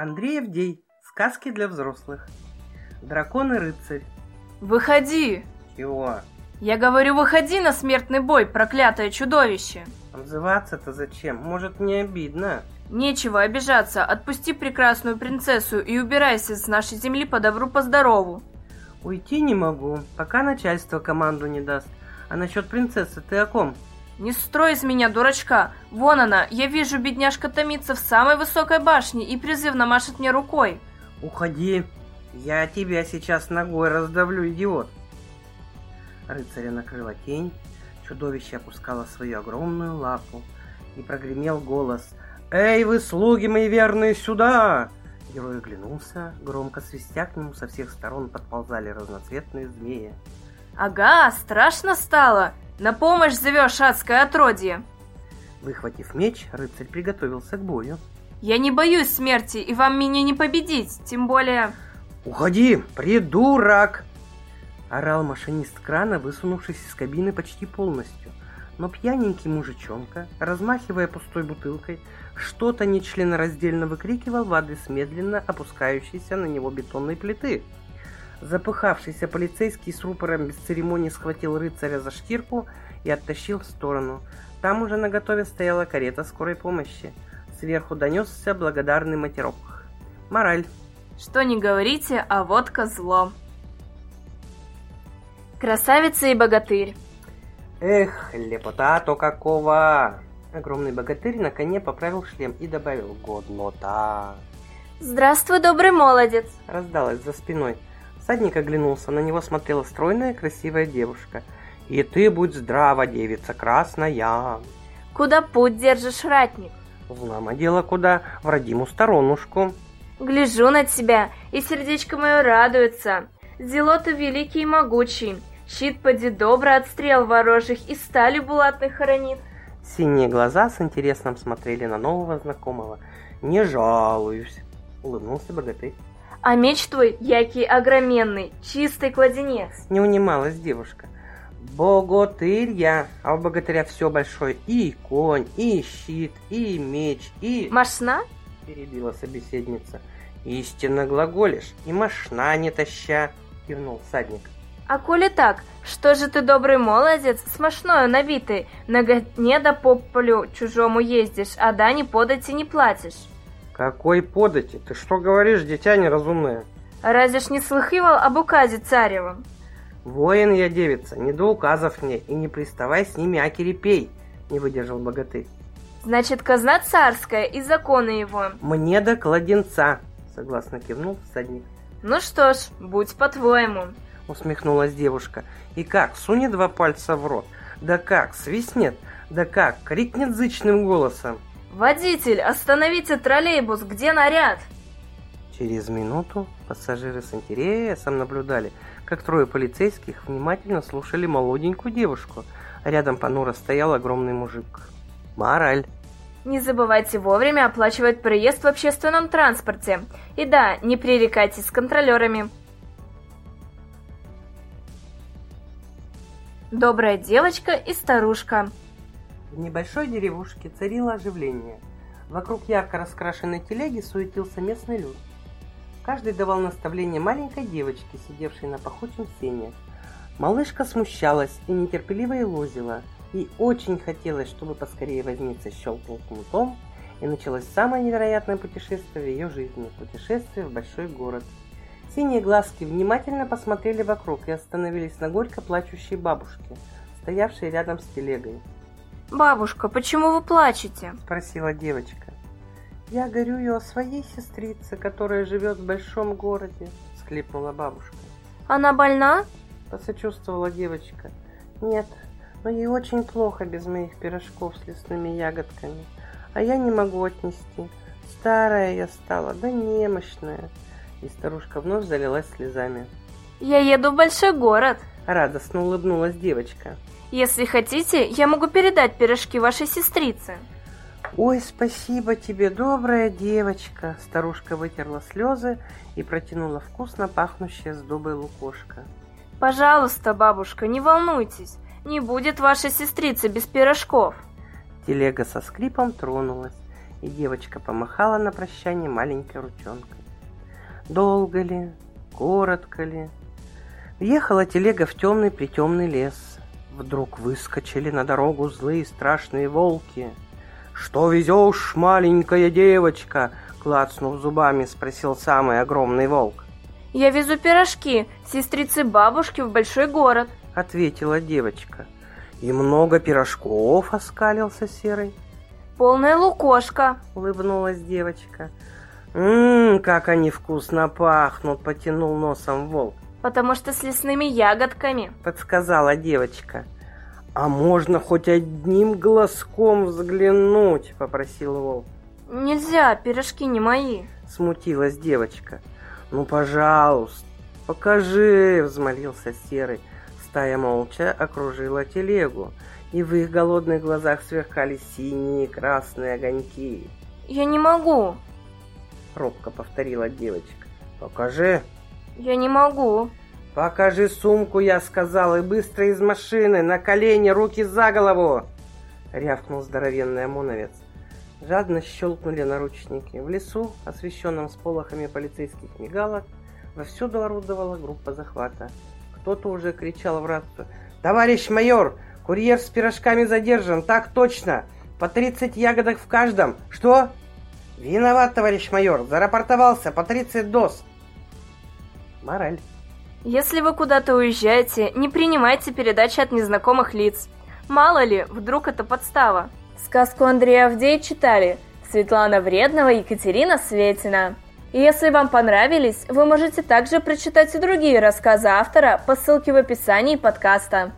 Андрей Авдей. Сказки для взрослых. Дракон и рыцарь. Выходи! Чего? Я говорю, выходи на смертный бой, проклятое чудовище! Обзываться-то зачем? Может, не обидно? Нечего обижаться, отпусти прекрасную принцессу и убирайся с нашей земли по добру, по здорову. Уйти не могу, пока начальство команду не даст. А насчет принцессы ты о ком? Не строй из меня дурачка. Вон она, я вижу, бедняжка томится в самой высокой башне и призывно машет мне рукой. Уходи. Я тебя сейчас ногой раздавлю, идиот. Рыцаря накрыла тень, чудовище опускало свою огромную лапу, и прогремел голос «Эй, вы, слуги мои верные, сюда!» Герой оглянулся, громко свистя к нему со всех сторон подползали разноцветные змеи. «Ага, страшно стало! На помощь зовешь адское отродье!» Выхватив меч, рыцарь приготовился к бою. «Я не боюсь смерти, и вам меня не победить, тем более...» «Уходи, придурок!» Орал машинист крана, высунувшись из кабины почти полностью. Но пьяненький мужичонка, размахивая пустой бутылкой, что-то нечленораздельно выкрикивал в адрес медленно опускающейся на него бетонной плиты. Запыхавшийся полицейский с рупором без церемонии схватил рыцаря за шкирку и оттащил в сторону. Там уже на готове стояла карета скорой помощи. Сверху донесся благодарный матерок. Мораль. Что не говорите, а водка зло. Красавица и богатырь. Эх, лепота-то какого! Огромный богатырь на коне поправил шлем и добавил «Годнота». «Здравствуй, добрый молодец!» Раздалась за спиной. Всадник оглянулся, на него смотрела стройная красивая девушка. «И ты будь здрава, девица красная!» «Куда путь держишь, ратник?» «Знамо дело куда, в родимую сторонушку». «Гляжу на тебя, и сердечко мое радуется. Зело ты великий и могучий, щит поди добро от стрел ворожих и стали булатных хоронит. Синие глаза с интересом смотрели на нового знакомого. «Не жалуюсь», — улыбнулся богатырь. «А меч твой, який огроменный, чистый кладенец!» Не унималась девушка. «Богатырь я, а у богатыря все большое. И конь, и щит, и меч, и...» «Машна?» — перебила собеседница. «Истинно глаголишь, и машна не таща!» — кивнул всадник. А коли так, что же ты, добрый молодец, смешною набитый, на гоне да по полю чужому ездишь, а да не подати не платишь? Какой подати? Ты что говоришь, дитя неразумное? Разве ж не слыхивал об указе царевом? Воин я, девица, не до указов мне, и не приставай с ними, аки пей, не выдержал богатырь. Значит, казна царская и законы его. Мне до кладенца, согласно кивнул всадник. Ну что ж, будь по-твоему усмехнулась девушка. И как, сунет два пальца в рот? Да как, свистнет? Да как, крикнет зычным голосом? «Водитель, остановите троллейбус, где наряд?» Через минуту пассажиры с интересом наблюдали, как трое полицейских внимательно слушали молоденькую девушку. Рядом понуро стоял огромный мужик. Мораль. Не забывайте вовремя оплачивать проезд в общественном транспорте. И да, не пререкайтесь с контролерами. Добрая девочка и старушка. В небольшой деревушке царило оживление. Вокруг ярко раскрашенной телеги суетился местный люд. Каждый давал наставление маленькой девочке, сидевшей на пахучем сене. Малышка смущалась и нетерпеливо елозила. Ей очень хотелось, чтобы поскорее возница щелкнул кнутом, и началось самое невероятное путешествие в ее жизни – путешествие в большой город – Синие глазки внимательно посмотрели вокруг и остановились на горько плачущей бабушке, стоявшей рядом с телегой. «Бабушка, почему вы плачете?» – спросила девочка. «Я горюю о своей сестрице, которая живет в большом городе», – всклипнула бабушка. «Она больна?» – посочувствовала девочка. «Нет, но ей очень плохо без моих пирожков с лесными ягодками, а я не могу отнести. Старая я стала, да немощная». И старушка вновь залилась слезами. «Я еду в большой город!» Радостно улыбнулась девочка. «Если хотите, я могу передать пирожки вашей сестрице!» «Ой, спасибо тебе, добрая девочка!» Старушка вытерла слезы и протянула вкусно пахнущее сдобой лукошко. «Пожалуйста, бабушка, не волнуйтесь, не будет вашей сестрицы без пирожков!» Телега со скрипом тронулась, И девочка помахала на прощание маленькой ручонкой. Долго ли, коротко ли. Въехала телега в темный притемный лес. Вдруг выскочили на дорогу злые страшные волки. «Что везешь, маленькая девочка?» Клацнув зубами, спросил самый огромный волк. «Я везу пирожки сестрицы бабушки в большой город», — ответила девочка. «И много пирожков?» — оскалился Серый. «Полная лукошка», — улыбнулась девочка. «Ммм, как они вкусно пахнут!» — потянул носом волк. «Потому что с лесными ягодками», — подсказала девочка. «А можно хоть одним глазком взглянуть?» — попросил волк. «Нельзя, пирожки не мои», — смутилась девочка. «Ну, пожалуйста, покажи!» — взмолился Серый. Стая молча окружила телегу, и в их голодных глазах сверкали синие и красные огоньки. «Я не могу!» — робко повторила девочка. «Покажи!» «Я не могу!» «Покажи сумку!» — я сказал, и быстро из машины, на колени, руки за голову!» — рявкнул здоровенный ОМОНовец. Жадно щелкнули наручники. В лесу, освещенном сполохами полицейских мигалок, вовсюду орудовала группа захвата. Кто-то уже кричал в рацию. «Товарищ майор, курьер с пирожками задержан, так точно! По 30 ягодок в каждом! Что?» «Виноват, товарищ майор, зарапортовался, по 30 доз!» Мораль. Если вы куда-то уезжаете, не принимайте передачи от незнакомых лиц. Мало ли, вдруг это подстава. Сказку Андрея Авдея читали Светлана Вредного и Екатерина Светина. И если вам понравились, вы можете также прочитать и другие рассказы автора по ссылке в описании подкаста.